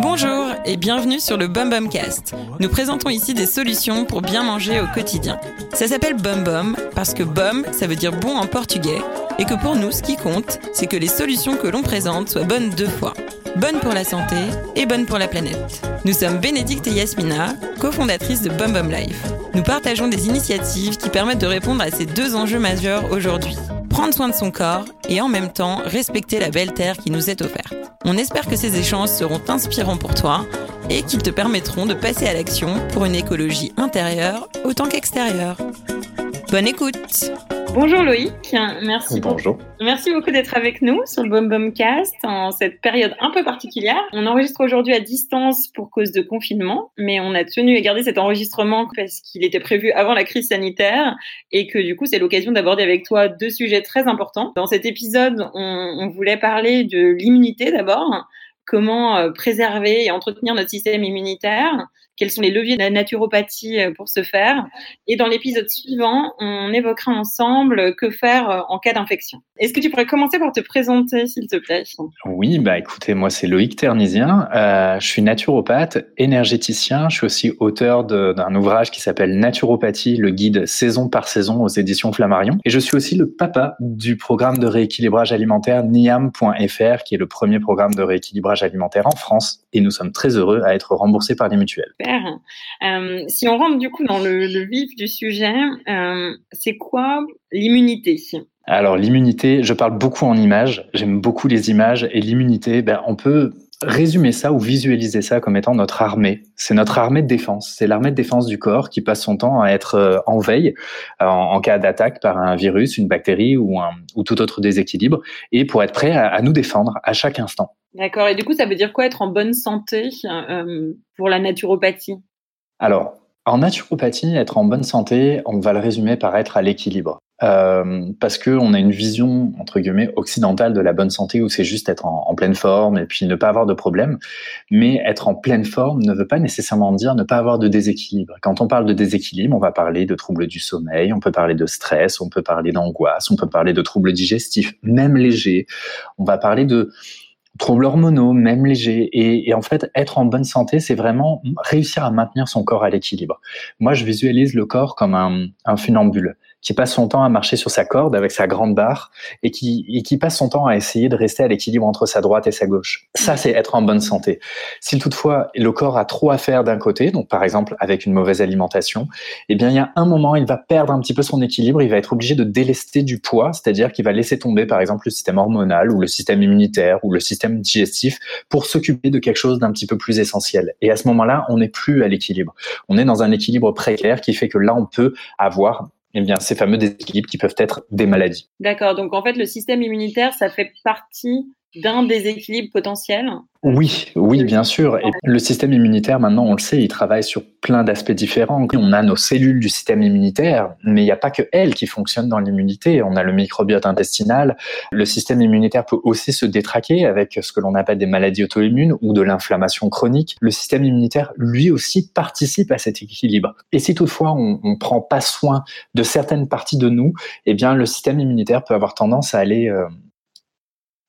Bonjour et bienvenue sur le Bum Bum Cast. Nous présentons ici des solutions pour bien manger au quotidien. Ça s'appelle Bum Bum parce que bum, ça veut dire bon en portugais et que pour nous, ce qui compte, c'est que les solutions que l'on présente soient bonnes deux fois. Bonnes pour la santé et bonnes pour la planète. Nous sommes Bénédicte et Yasmina, cofondatrices de Bum Bum Life. Nous partageons des initiatives qui permettent de répondre à ces deux enjeux majeurs aujourd'hui. Prendre soin de son corps et en même temps respecter la belle terre qui nous est offerte. On espère que ces échanges seront inspirants pour toi et qu'ils te permettront de passer à l'action pour une écologie intérieure autant qu'extérieure. Bonne écoute Bonjour Loïc, merci, Bonjour. merci beaucoup d'être avec nous sur le Bum Bum Cast en cette période un peu particulière. On enregistre aujourd'hui à distance pour cause de confinement, mais on a tenu à garder cet enregistrement parce qu'il était prévu avant la crise sanitaire et que du coup c'est l'occasion d'aborder avec toi deux sujets très importants. Dans cet épisode, on, on voulait parler de l'immunité d'abord, comment euh, préserver et entretenir notre système immunitaire, quels sont les leviers de la naturopathie euh, pour ce faire. Et dans l'épisode suivant, on évoquera ensemble que faire euh, en cas d'infection. Est-ce que tu pourrais commencer par te présenter, s'il te plaît? Oui, bah écoutez, moi c'est Loïc Ternisien, je suis naturopathe, énergéticien, je suis aussi auteur d'un ouvrage qui s'appelle Naturopathie, le guide saison par saison aux éditions Flammarion. Et je suis aussi le papa du programme de rééquilibrage alimentaire niam.fr, qui est le premier programme de rééquilibrage alimentaire en France. Et nous sommes très heureux à être remboursés par les mutuelles. Euh, si on rentre du coup dans le, vif du sujet, euh, c'est quoi l'immunité? Alors l'immunité, je parle beaucoup en images, j'aime beaucoup les images et l'immunité, ben, on peut résumer ça ou visualiser ça comme étant notre armée. C'est notre armée de défense. C'est l'armée de défense du corps qui passe son temps à être euh, en veille en, cas d'attaque par un virus, une bactérie ou, un, ou tout autre déséquilibre et pour être prêt à nous défendre à chaque instant. D'accord. Et du coup, ça veut dire quoi être en bonne santé euh, pour la naturopathie? Alors, en naturopathie, être en bonne santé, on va le résumer par être à l'équilibre. Euh, parce que on a une vision entre guillemets occidentale de la bonne santé où c'est juste être en, pleine forme et puis ne pas avoir de problème. Mais être en pleine forme ne veut pas nécessairement dire ne pas avoir de déséquilibre. Quand on parle de déséquilibre, on va parler de troubles du sommeil, on peut parler de stress, on peut parler d'angoisse, on peut parler de troubles digestifs, même légers. On va parler de troubles hormonaux, même légers. Et, en fait, être en bonne santé, c'est vraiment réussir à maintenir son corps à l'équilibre. Moi, je visualise le corps comme un, un funambule qui passe son temps à marcher sur sa corde avec sa grande barre et qui, et qui passe son temps à essayer de rester à l'équilibre entre sa droite et sa gauche. Ça, c'est être en bonne santé. Si toutefois le corps a trop à faire d'un côté, donc par exemple avec une mauvaise alimentation, eh bien il y a un moment, il va perdre un petit peu son équilibre, il va être obligé de délester du poids, c'est-à-dire qu'il va laisser tomber par exemple le système hormonal ou le système immunitaire ou le système digestif pour s'occuper de quelque chose d'un petit peu plus essentiel. Et à ce moment-là, on n'est plus à l'équilibre. On est dans un équilibre précaire qui fait que là, on peut avoir eh bien, ces fameux déséquilibres qui peuvent être des maladies. D'accord. Donc, en fait, le système immunitaire, ça fait partie d'un déséquilibre potentiel? Oui, oui, bien sûr. Et le système immunitaire, maintenant, on le sait, il travaille sur plein d'aspects différents. On a nos cellules du système immunitaire, mais il n'y a pas que elles qui fonctionnent dans l'immunité. On a le microbiote intestinal. Le système immunitaire peut aussi se détraquer avec ce que l'on appelle des maladies auto-immunes ou de l'inflammation chronique. Le système immunitaire, lui aussi, participe à cet équilibre. Et si toutefois on ne prend pas soin de certaines parties de nous, eh bien, le système immunitaire peut avoir tendance à aller euh,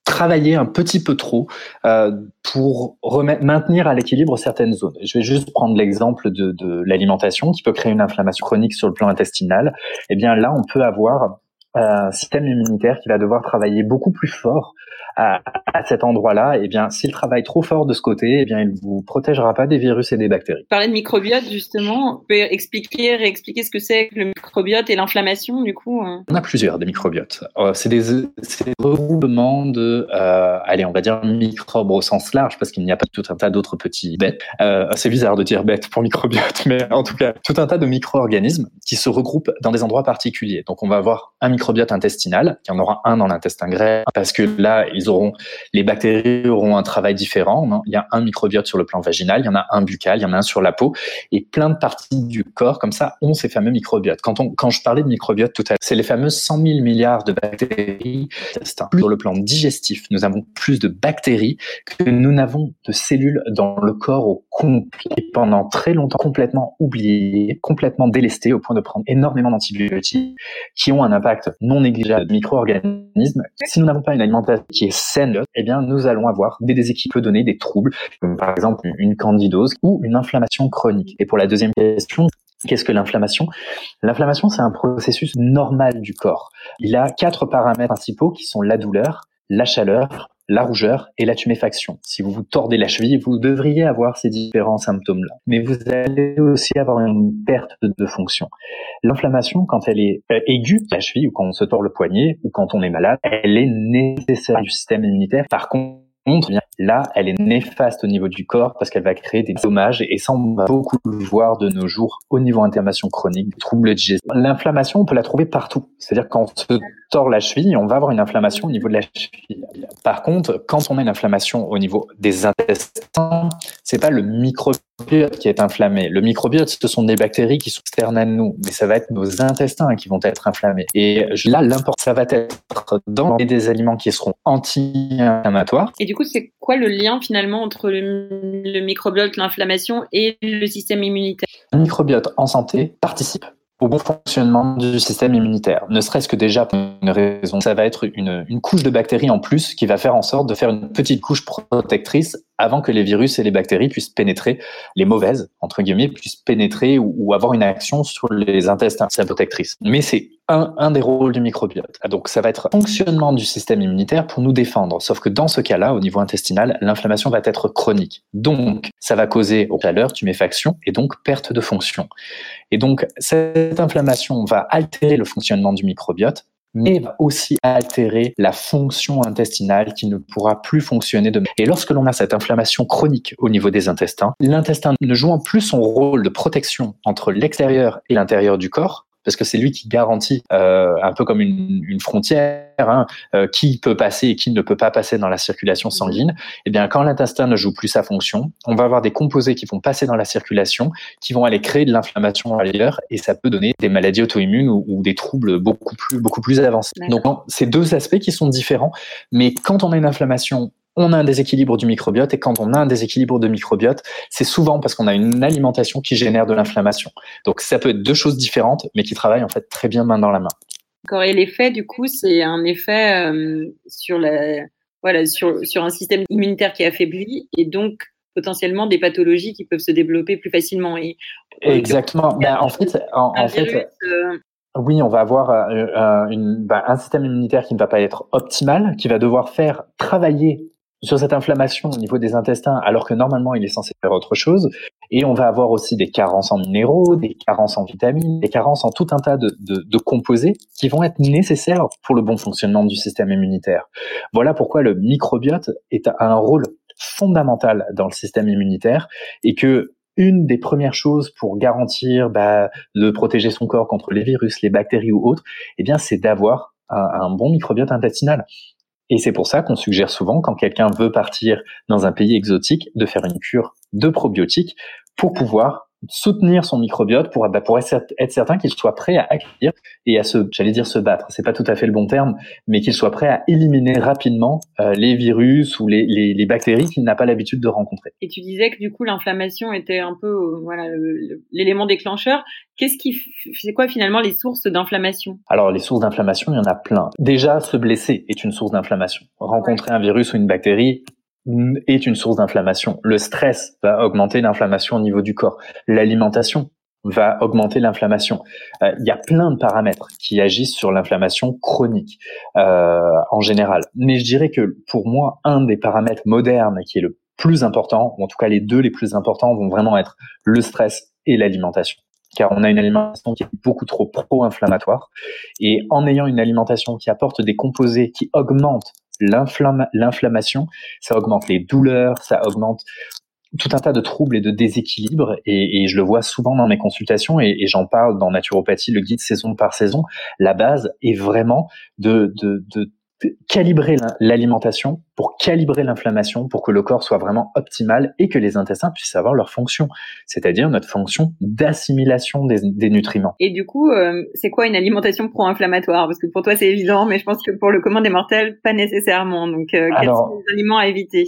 travailler un petit peu trop euh, pour maintenir à l'équilibre certaines zones. Je vais juste prendre l'exemple de l'alimentation qui peut créer une inflammation chronique sur le plan intestinal. Eh bien là, on peut avoir un système immunitaire qui va devoir travailler beaucoup plus fort à, cet endroit-là, eh bien, s'il travaille trop fort de ce côté, eh bien, il vous protégera pas des virus et des bactéries. Parler de microbiote, justement, on peut expliquer, réexpliquer ce que c'est que le microbiote et l'inflammation, du coup. Hein. On a plusieurs des microbiotes. Euh, c'est des, des, regroupements de, euh, allez, on va dire microbes au sens large, parce qu'il n'y a pas tout un tas d'autres petits bêtes. Euh, c'est bizarre de dire bêtes pour microbiote, mais en tout cas, tout un tas de micro-organismes qui se regroupent dans des endroits particuliers. Donc, on va avoir un microbiote intestinal, il y en aura un dans l'intestin grêle, parce que là, ils auront, les bactéries auront un travail différent. Il y a un microbiote sur le plan vaginal, il y en a un buccal, il y en a un sur la peau, et plein de parties du corps comme ça ont ces fameux microbiotes. Quand, on, quand je parlais de microbiote tout à l'heure, c'est les fameuses 100 000 milliards de bactéries. Sur le plan digestif, nous avons plus de bactéries que nous n'avons de cellules dans le corps et pendant très longtemps complètement oublié, complètement délesté au point de prendre énormément d'antibiotiques qui ont un impact non négligeable de micro-organismes. Si nous n'avons pas une alimentation qui est saine, eh bien, nous allons avoir des déséquilibres donner des troubles, comme par exemple une candidose ou une inflammation chronique. Et pour la deuxième question, Qu'est-ce que l'inflammation? L'inflammation, c'est un processus normal du corps. Il a quatre paramètres principaux qui sont la douleur, la chaleur, la rougeur et la tuméfaction. Si vous vous tordez la cheville, vous devriez avoir ces différents symptômes-là. Mais vous allez aussi avoir une perte de fonction. L'inflammation, quand elle est euh, aiguë, la cheville, ou quand on se tord le poignet, ou quand on est malade, elle est nécessaire du système immunitaire. Par contre, eh là, elle est néfaste au niveau du corps parce qu'elle va créer des dommages et ça, on va beaucoup le voir de nos jours au niveau inflammation chronique, troubles digestifs. L'inflammation, on peut la trouver partout. C'est-à-dire quand on se tord la cheville, on va avoir une inflammation au niveau de la cheville. Par contre, quand on a une inflammation au niveau des intestins, c'est pas le microbiote qui est inflammé. Le microbiote, ce sont des bactéries qui sont externes à nous, mais ça va être nos intestins qui vont être inflammés. Et là, l'important, ça va être dans des aliments qui seront anti-inflammatoires. Et du coup, c'est quoi le lien finalement entre le, le microbiote, l'inflammation et le système immunitaire? Le microbiote en santé participe au bon fonctionnement du système immunitaire. Ne serait-ce que déjà pour une raison, ça va être une, une, couche de bactéries en plus qui va faire en sorte de faire une petite couche protectrice avant que les virus et les bactéries puissent pénétrer, les mauvaises, entre guillemets, puissent pénétrer ou, avoir une action sur les intestins, c'est protectrice. Mais c'est un, un des rôles du microbiote. Donc ça va être fonctionnement du système immunitaire pour nous défendre. Sauf que dans ce cas-là, au niveau intestinal, l'inflammation va être chronique. Donc ça va causer chaleur, tuméfaction et donc perte de fonction. Et donc cette inflammation va altérer le fonctionnement du microbiote mais va aussi altérer la fonction intestinale qui ne pourra plus fonctionner de Et lorsque l'on a cette inflammation chronique au niveau des intestins, l'intestin ne jouant plus son rôle de protection entre l'extérieur et l'intérieur du corps, parce que c'est lui qui garantit, euh, un peu comme une, une frontière, hein, euh, qui peut passer et qui ne peut pas passer dans la circulation sanguine. Eh bien, quand l'intestin ne joue plus sa fonction, on va avoir des composés qui vont passer dans la circulation, qui vont aller créer de l'inflammation ailleurs, et ça peut donner des maladies auto-immunes ou, ou, des troubles beaucoup plus beaucoup plus avancés. Donc, c'est deux aspects qui sont différents, mais quand on a une inflammation on a un déséquilibre du microbiote et quand on a un déséquilibre de microbiote, c'est souvent parce qu'on a une alimentation qui génère de l'inflammation. Donc ça peut être deux choses différentes, mais qui travaillent en fait très bien main dans la main. D'accord. Et l'effet, du coup, c'est un effet euh, sur la, voilà, sur, sur un système immunitaire qui est affaibli et donc potentiellement des pathologies qui peuvent se développer plus facilement. Et, Exactement. Ben, en fait, en, fait. Euh, oui, on va avoir euh, une, ben, un système immunitaire qui ne va pas être optimal, qui va devoir faire travailler sur cette inflammation au niveau des intestins, alors que normalement il est censé faire autre chose. Et on va avoir aussi des carences en minéraux, des carences en vitamines, des carences en tout un tas de, composés qui vont être nécessaires pour le bon fonctionnement du système immunitaire. Voilà pourquoi le microbiote est un rôle fondamental dans le système immunitaire et que une des premières choses pour garantir bah, de protéger son corps contre les virus, les bactéries ou autres, eh bien, c'est d'avoir un bon microbiote intestinal. Et c'est pour ça qu'on suggère souvent, quand quelqu'un veut partir dans un pays exotique, de faire une cure de probiotiques pour pouvoir soutenir son microbiote pour, bah, pour être certain qu'il soit prêt à accueillir et à se, j'allais dire se battre, c'est pas tout à fait le bon terme, mais qu'il soit prêt à éliminer rapidement euh, les virus ou les, les, les bactéries qu'il n'a pas l'habitude de rencontrer. Et tu disais que du coup l'inflammation était un peu euh, voilà l'élément déclencheur. Qu'est-ce qui, c'est quoi finalement les sources d'inflammation? Alors les sources d'inflammation, il y en a plein. Déjà, se blesser est une source d'inflammation. Rencontrer un virus ou une bactérie, est une source d'inflammation. Le stress va augmenter l'inflammation au niveau du corps. L'alimentation va augmenter l'inflammation. Euh, il y a plein de paramètres qui agissent sur l'inflammation chronique euh, en général. Mais je dirais que pour moi, un des paramètres modernes qui est le plus important, ou en tout cas les deux les plus importants, vont vraiment être le stress et l'alimentation car on a une alimentation qui est beaucoup trop pro-inflammatoire. Et en ayant une alimentation qui apporte des composés qui augmentent l'inflammation, ça augmente les douleurs, ça augmente tout un tas de troubles et de déséquilibres, et, je le vois souvent dans mes consultations, et, et j'en parle dans naturopathie, le guide saison par saison. La base est vraiment de, de, de calibrer l'alimentation pour calibrer l'inflammation pour que le corps soit vraiment optimal et que les intestins puissent avoir leur fonction, c'est-à-dire notre fonction d'assimilation des, des, nutriments. Et du coup, euh, c'est quoi une alimentation pro-inflammatoire? Parce que pour toi c'est évident, mais je pense que pour le commun des mortels, pas nécessairement. Donc, euh, quels sont les aliments à éviter?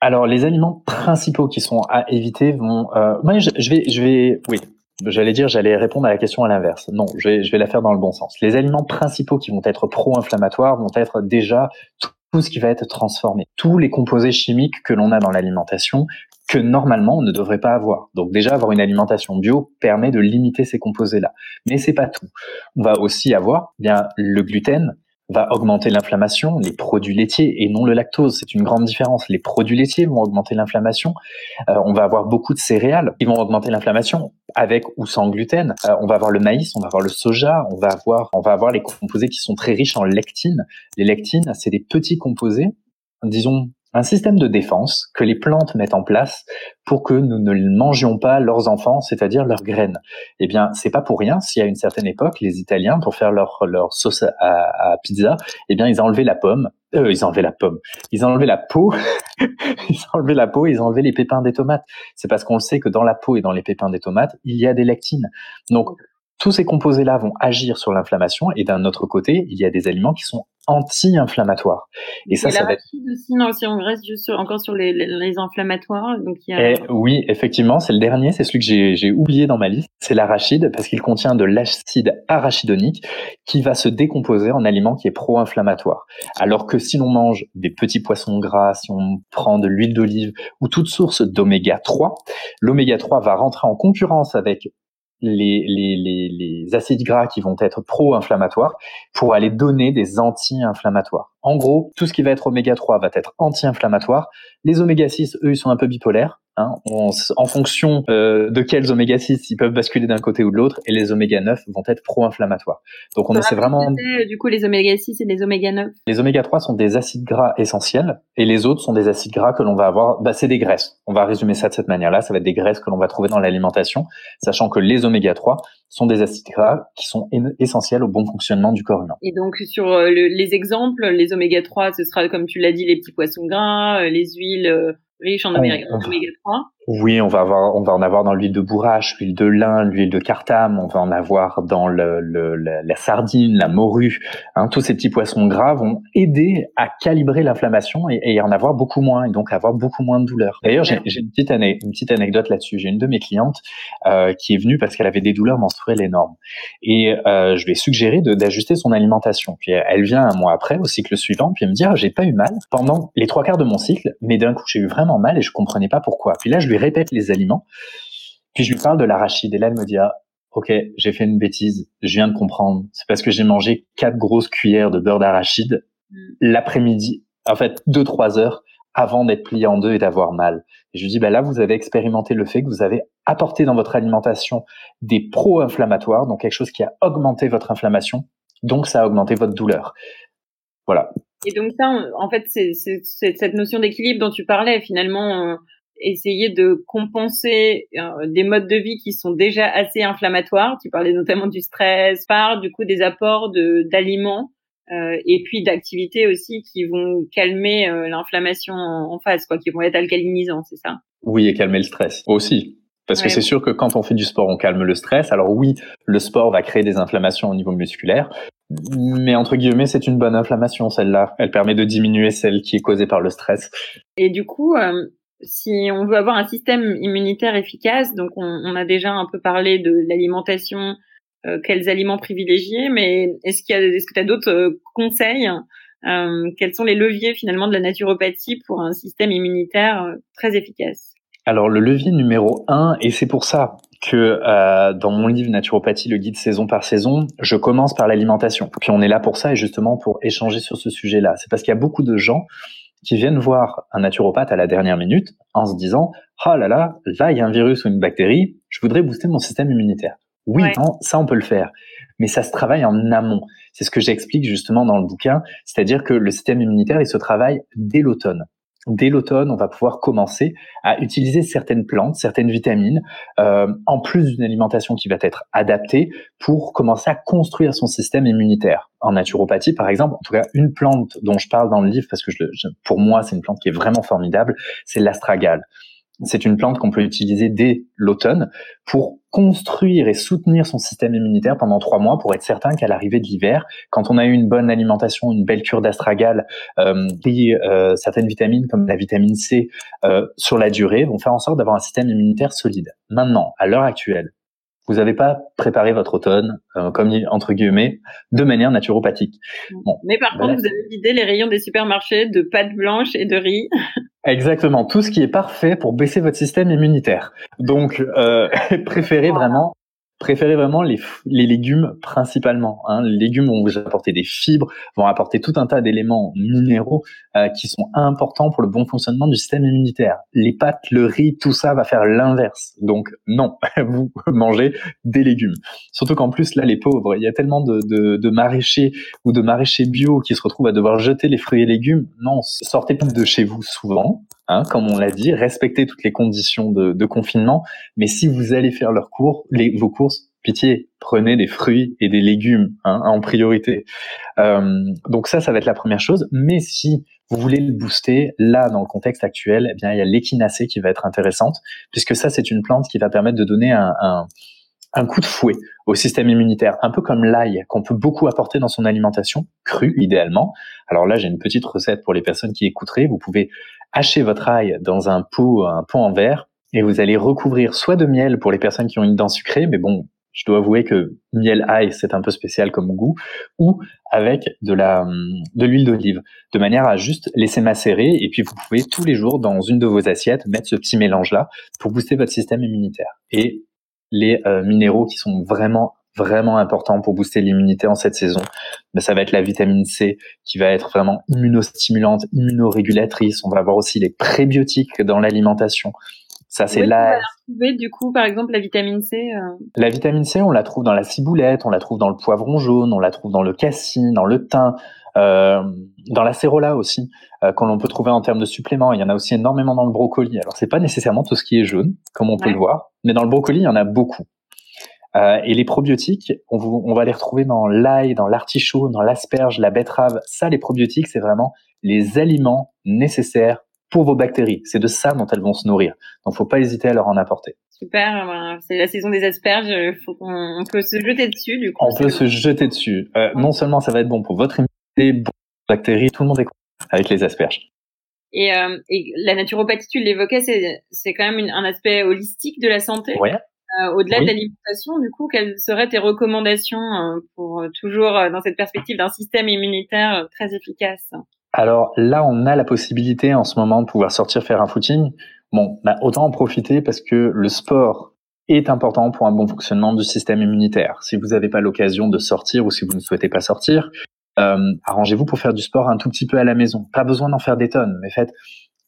Alors, les aliments principaux qui sont à éviter vont. Euh, moi, je, je, vais, je vais, oui, J'allais dire, j'allais répondre à la question à l'inverse. Non, je vais, je vais la faire dans le bon sens. Les aliments principaux qui vont être pro-inflammatoires vont être déjà tout ce qui va être transformé, tous les composés chimiques que l'on a dans l'alimentation que normalement on ne devrait pas avoir. Donc déjà avoir une alimentation bio permet de limiter ces composés-là, mais c'est pas tout. On va aussi avoir eh bien le gluten, va augmenter l'inflammation, les produits laitiers et non le lactose. C'est une grande différence. Les produits laitiers vont augmenter l'inflammation. Euh, on va avoir beaucoup de céréales qui vont augmenter l'inflammation avec ou sans gluten. Euh, on va avoir le maïs, on va avoir le soja, on va avoir, on va avoir les composés qui sont très riches en lectines. Les lectines, c'est des petits composés, disons un système de défense que les plantes mettent en place pour que nous ne mangions pas leurs enfants, c'est-à-dire leurs graines. Eh bien, c'est pas pour rien si à une certaine époque, les Italiens, pour faire leur, leur sauce à, pizza, eh bien, ils enlevé la pomme, euh, ils enlevé la pomme, ils enlevé la peau, ils enlevé la peau, ils enlevé les pépins des tomates. C'est parce qu'on le sait que dans la peau et dans les pépins des tomates, il y a des lectines. Donc, tous ces composés-là vont agir sur l'inflammation et d'un autre côté, il y a des aliments qui sont anti-inflammatoires. Et ça, ça va être... aussi, non, si on reste juste encore sur les, les, inflammatoires. Donc il y a... et, eh oui, effectivement, c'est le dernier, c'est celui que j'ai oublié dans ma liste. C'est l'arachide parce qu'il contient de l'acide arachidonique qui va se décomposer en aliment qui est pro-inflammatoire. Alors que si l'on mange des petits poissons gras, si on prend de l'huile d'olive ou toute source d'oméga 3, l'oméga 3 va rentrer en concurrence avec les, acides gras qui vont être pro-inflammatoires pour aller donner des anti-inflammatoires. En gros, tout ce qui va être oméga 3 va être anti-inflammatoire. Les oméga 6, eux, ils sont un peu bipolaires. Hein. en fonction euh, de quels oméga 6, ils peuvent basculer d'un côté ou de l'autre, et les oméga 9 vont être pro-inflammatoires. Donc on essaie vraiment... Du coup, les oméga 6 et les oméga 9 Les oméga 3 sont des acides gras essentiels, et les autres sont des acides gras que l'on va avoir... Bah, c'est des graisses. On va résumer ça de cette manière-là. Ça va être des graisses que l'on va trouver dans l'alimentation, sachant que les oméga 3 sont des acides gras qui sont essentiels au bon fonctionnement du corps humain. Et donc sur euh, les exemples, les oméga 3, ce sera comme tu l'as dit, les petits poissons gras, euh, les huiles euh, riches en oméga 3. Oui, on va avoir, on va en avoir dans l'huile de bourrache, l'huile de lin, l'huile de cartame. On va en avoir dans le, le, la, sardine, la morue. Hein, tous ces petits poissons gras vont aider à calibrer l'inflammation et, et, en avoir beaucoup moins, et donc avoir beaucoup moins de douleur. D'ailleurs, j'ai une petite une petite anecdote là-dessus. J'ai une de mes clientes euh, qui est venue parce qu'elle avait des douleurs menstruelles énormes, et euh, je lui ai suggéré d'ajuster son alimentation. Puis elle vient un mois après, au cycle suivant, puis elle me dit ah, j'ai pas eu mal pendant les trois quarts de mon cycle, mais d'un coup j'ai eu vraiment mal et je comprenais pas pourquoi. Puis là je lui répète les aliments. Puis je lui parle de l'arachide et là elle me dit ah, ok j'ai fait une bêtise, je viens de comprendre. C'est parce que j'ai mangé quatre grosses cuillères de beurre d'arachide mm. l'après-midi, en fait deux trois heures avant d'être plié en deux et d'avoir mal. Et je lui dis bah là vous avez expérimenté le fait que vous avez apporté dans votre alimentation des pro-inflammatoires, donc quelque chose qui a augmenté votre inflammation, donc ça a augmenté votre douleur. Voilà. Et donc ça, en fait, c'est cette notion d'équilibre dont tu parlais. Finalement, essayer de compenser euh, des modes de vie qui sont déjà assez inflammatoires. Tu parlais notamment du stress, par du coup des apports de d'aliments euh, et puis d'activités aussi qui vont calmer euh, l'inflammation en, face, quoi, qui vont être alcalinisants, c'est ça? Oui, et calmer le stress aussi. Parce que c'est sûr que quand on fait du sport, on calme le stress. Alors oui, le sport va créer des inflammations au niveau musculaire, mais entre guillemets, c'est une bonne inflammation, celle-là. Elle permet de diminuer celle qui est causée par le stress. Et du coup, euh, si on veut avoir un système immunitaire efficace, donc on, a déjà un peu parlé de l'alimentation, euh, quels aliments privilégier, mais est-ce qu'il y a, que tu as d'autres euh, conseils euh, Quels sont les leviers finalement de la naturopathie pour un système immunitaire très efficace? Alors le levier numéro un, et c'est pour ça que dans mon livre Naturopathie, le guide saison par saison, je commence par l'alimentation. Puis on est là pour ça et justement pour échanger sur ce sujet-là. C'est parce qu'il y a beaucoup de gens qui viennent voir un naturopathe à la dernière minute en se disant ah là là, là il y a un virus ou une bactérie, je voudrais booster mon système immunitaire. Oui, ça on peut le faire, mais ça se travaille en amont. C'est ce que j'explique justement dans le bouquin, c'est-à-dire que le système immunitaire il se travaille dès l'automne dès l'automne, on va pouvoir commencer à utiliser certaines plantes, certaines vitamines, euh, en plus d'une alimentation qui va être adaptée pour commencer à construire son système immunitaire. En naturopathie, par exemple, en tout cas, une plante dont je parle dans le livre, parce que je, pour moi, c'est une plante qui est vraiment formidable, c'est l'astragale. C'est une plante qu'on peut utiliser dès l'automne pour construire et soutenir son système immunitaire pendant trois mois pour être certain qu'à l'arrivée de l'hiver, quand on a eu une bonne alimentation, une belle cure d'astragale, euh, euh, certaines vitamines comme la vitamine C euh, sur la durée vont faire en sorte d'avoir un système immunitaire solide. Maintenant, à l'heure actuelle, vous n'avez pas préparé votre automne, euh, comme entre guillemets, de manière naturopathique. Bon, Mais par contre, vous avez vidé les rayons des supermarchés de pâtes blanches et de riz. Exactement, tout ce qui est parfait pour baisser votre système immunitaire. Donc, euh, préférez vraiment préférez vraiment les, les légumes principalement. Hein. Les légumes vont vous apporter des fibres, vont apporter tout un tas d'éléments minéraux euh, qui sont importants pour le bon fonctionnement du système immunitaire. Les pâtes, le riz, tout ça va faire l'inverse. Donc non, vous mangez des légumes. Surtout qu'en plus là, les pauvres, il y a tellement de, de, de, maraîchers ou de maraîchers bio qui se retrouvent à devoir jeter les fruits et légumes. Non, sortez pas de chez vous souvent. Hein, comme on l'a dit, respectez toutes les conditions de, de, confinement. Mais si vous allez faire leurs cours, les, vos courses, pitié, prenez des fruits et des légumes hein, en priorité. Euh, donc ça, ça va être la première chose. Mais si vous voulez le booster, là, dans le contexte actuel, eh bien, il y a l'échinacée qui va être intéressante, puisque ça, c'est une plante qui va permettre de donner un, un, un coup de fouet au système immunitaire, un peu comme l'ail qu'on peut beaucoup apporter dans son alimentation, crue idéalement. Alors là, j'ai une petite recette pour les personnes qui écouteraient. Vous pouvez hachez votre ail dans un pot, un pot en verre, et vous allez recouvrir soit de miel pour les personnes qui ont une dent sucrée, mais bon, je dois avouer que miel ail c'est un peu spécial comme goût, ou avec de de l'huile d'olive, de manière à juste laisser macérer, et puis vous pouvez tous les jours dans une de vos assiettes mettre ce petit mélange là pour booster votre système immunitaire. Et les euh, minéraux qui sont vraiment vraiment important pour booster l'immunité en cette saison, mais ça va être la vitamine C qui va être vraiment immunostimulante, immunorégulatrice. On va avoir aussi les prébiotiques dans l'alimentation. Ça, c'est là. trouver du coup, par exemple, la vitamine C euh La vitamine C, on la trouve dans la ciboulette, on la trouve dans le poivron jaune, on la trouve dans le cassis, dans le thym, euh, dans la cérola aussi, euh, qu'on l'on peut trouver en termes de suppléments. Il y en a aussi énormément dans le brocoli. Alors, c'est pas nécessairement tout ce qui est jaune, comme on peut le voir, mais dans le brocoli, il y en a beaucoup. Euh, et les probiotiques, on, on, va les retrouver dans l'ail, dans l'artichaut, dans l'asperge, la betterave. Ça, les probiotiques, c'est vraiment les aliments nécessaires pour vos bactéries. C'est de ça dont elles vont se nourrir. Donc, faut pas hésiter à leur en apporter. Super, ben, c'est la saison des asperges. Faut on peut se jeter dessus. Du coup, on peut se jeter dessus. Euh, non seulement ça va être bon pour votre immunité, pour vos bactéries, tout le monde est avec les asperges. Et, euh, et la naturopathie, tu l'évoquais, c'est quand même une, un aspect holistique de la santé? Ouais, euh, au-delà de l'alimentation, du coup, quelles seraient tes recommandations euh, pour euh, toujours dans cette perspective d'un système immunitaire très efficace? Alors là, on a la possibilité en ce moment de pouvoir sortir faire un footing. Bon, bah, autant en profiter parce que le sport est important pour un bon fonctionnement du système immunitaire. Si vous n'avez pas l'occasion de sortir ou si vous ne souhaitez pas sortir, arrangez-vous pour faire du sport un tout petit peu à la maison. Pas besoin d'en faire des tonnes, mais faites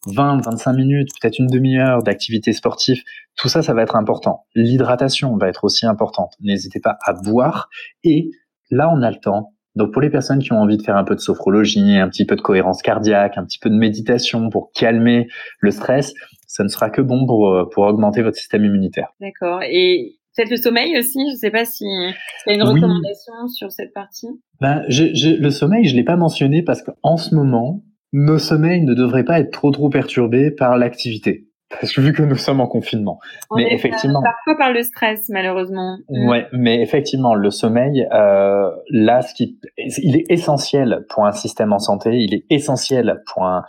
20, 25 minutes, peut-être une demi-heure d'activité sportive, tout ça, ça va être important. L'hydratation va être aussi importante. N'hésitez pas à boire. Et là, on a le temps. Donc, pour les personnes qui ont envie de faire un peu de sophrologie, un petit peu de cohérence cardiaque, un petit peu de méditation pour calmer le stress, ça ne sera que bon pour, euh, pour augmenter votre système immunitaire. D'accord. Et peut-être le sommeil aussi. Je ne sais pas si y a une recommandation sur cette partie. Ben, le sommeil, je l'ai pas mentionné parce qu'en ce moment, nos sommeils ne devraient pas être trop trop perturbés par l'activité. Parce que vu que nous sommes en confinement. mais effectivement. Parfois par le stress, malheureusement. Mm. Ouais, mais effectivement, le sommeil, euh, là, ce qui, il est essentiel pour un système en santé. Il est essentiel pour un,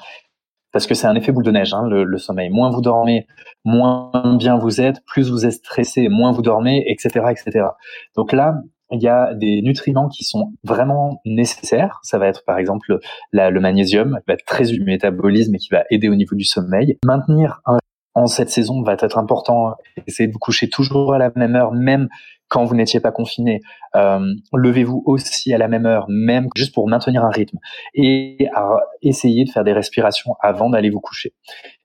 parce que c'est un effet boule de neige, hein, le, le, sommeil. Moins vous dormez, moins bien vous êtes, plus vous êtes stressé, moins vous dormez, etc., etc. Donc là, il y a des nutriments qui sont vraiment nécessaires. Ça va être par exemple le magnésium, qui va être très du métabolisme et qui va aider au niveau du sommeil. Maintenir un en cette saison va être important. Essayez de vous coucher toujours à la même heure, même quand vous n'étiez pas confiné. Euh, levez-vous aussi à la même heure, même juste pour maintenir un rythme. Et à essayer de faire des respirations avant d'aller vous coucher.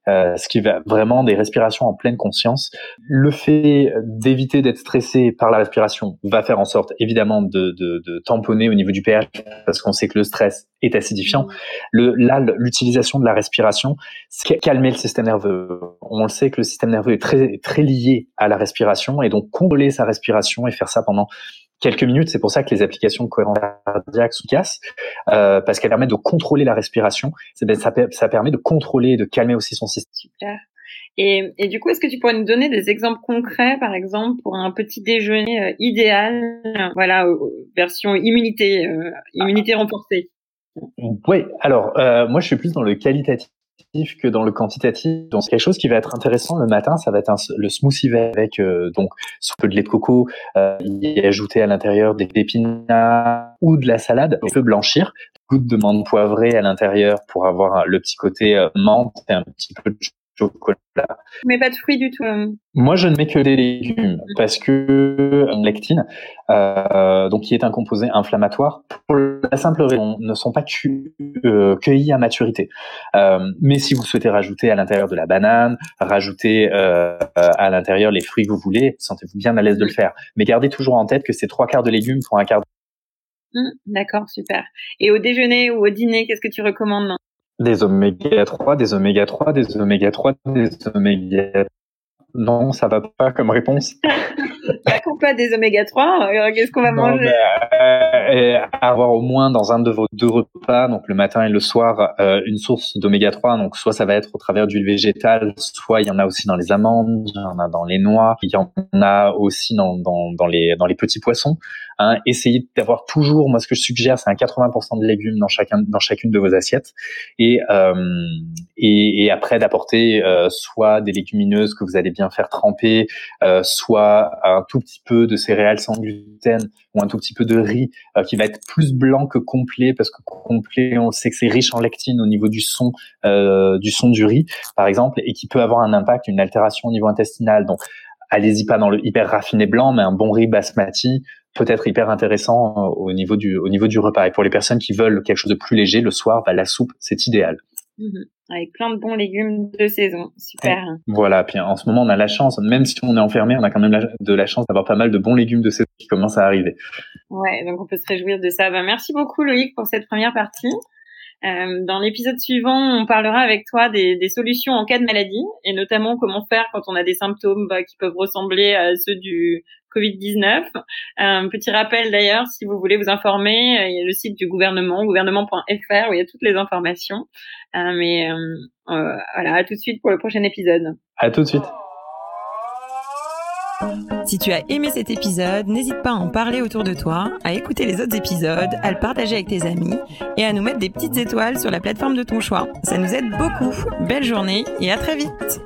Euh, ce qui va vraiment des respirations en pleine conscience. Le fait d'éviter d'être stressé par la respiration va faire en sorte évidemment de, de, de tamponner au niveau du pH parce qu'on sait que le stress est acidifiant. Le, là, l'utilisation de la respiration, c'est calmer le système nerveux. On le sait que le système nerveux est très, très lié à la respiration et donc contrôler sa respiration et faire ça pendant quelques minutes. C'est pour ça que les applications de cohérence cardiaque sont euh, parce qu'elles permettent de contrôler la respiration. Ben, ça, ça, permet de contrôler de calmer aussi son système. Super. Et, et, du coup, est-ce que tu pourrais nous donner des exemples concrets, par exemple, pour un petit déjeuner euh, idéal, voilà, version immunité, euh, immunité renforcée? Oui, alors euh, moi je suis plus dans le qualitatif que dans le quantitatif. Donc, quelque chose qui va être intéressant le matin, ça va être le smoothie avec euh, donc un peu de lait de coco, euh, y ajouter à l'intérieur des épinards ou de la salade. On peut blanchir, goutte de menthe poivrée à l'intérieur pour avoir le petit côté euh, menthe et un petit peu de chocolat. Mais pas de fruits du tout. Hein. Moi, je ne mets que des légumes parce que lectine, euh, donc qui est un composé inflammatoire, pour la simple raison, ne sont pas euh, cueillis à maturité. Euh, mais si vous souhaitez rajouter à l'intérieur de la banane, rajouter euh, à l'intérieur les fruits que vous voulez, sentez-vous bien à l'aise de le faire. Mais gardez toujours en tête que c'est trois quarts de légumes pour un quart. De... Mmh, d'accord, super. Et au déjeuner ou au dîner, qu'est-ce que tu recommandes des oméga 3, des oméga 3, des oméga 3, des oméga non, ça va pas comme réponse. pas des oméga 3, euh, qu'est-ce qu'on va manger euh, Avoir au moins dans un de vos deux repas, donc le matin et le soir, euh, une source d'oméga 3. Donc soit ça va être au travers d'huile végétale, soit il y en a aussi dans les amandes, il y en a dans les noix, il y en a aussi dans, dans, dans les, dans les petits poissons. Hein, essayez d'avoir toujours, moi ce que je suggère, c'est un 80% de légumes dans chacun, dans chacune de vos assiettes, et euh, et, et, après d'apporter euh, soit des légumineuses que vous allez bien faire tremper, euh, soit un tout petit peu de céréales sans gluten ou un tout petit peu de riz euh, qui va être plus blanc que complet parce que complet, on sait que c'est riche en lectine au niveau du son euh, du son du riz, par exemple, et qui peut avoir un impact, une altération au niveau intestinal. Donc allez-y pas dans le hyper raffiné blanc, mais un bon riz basmati peut être hyper intéressant euh, au niveau du au niveau du repas. Et pour les personnes qui veulent quelque chose de plus léger le soir, bah, la soupe c'est idéal. Mhm. Avec plein de bons légumes de saison, super. voilà, puis en ce moment on a la chance, même si on est enfermé, on a quand même de la chance d'avoir pas mal de bons légumes de saison qui commencent à arriver. Ouais, donc on peut se réjouir de ça. Bah, merci beaucoup Loïc pour cette première partie. Euh, dans l'épisode suivant, on parlera avec toi des, des, solutions en cas de maladie et notamment comment faire quand on a des symptômes bah, qui peuvent ressembler à ceux du Covid-19. Un petit rappel d'ailleurs, si vous voulez vous informer, euh, il y a le site du gouvernement, gouvernement.fr, où il y a toutes les informations. Euh, mais euh, voilà, à tout de suite pour le prochain épisode. À tout de suite. Si tu as aimé cet épisode, n'hésite pas à en parler autour de toi, à écouter les autres épisodes, à le partager avec tes amis et à nous mettre des petites étoiles sur la plateforme de ton choix. Ça nous aide beaucoup. Belle journée et à très vite.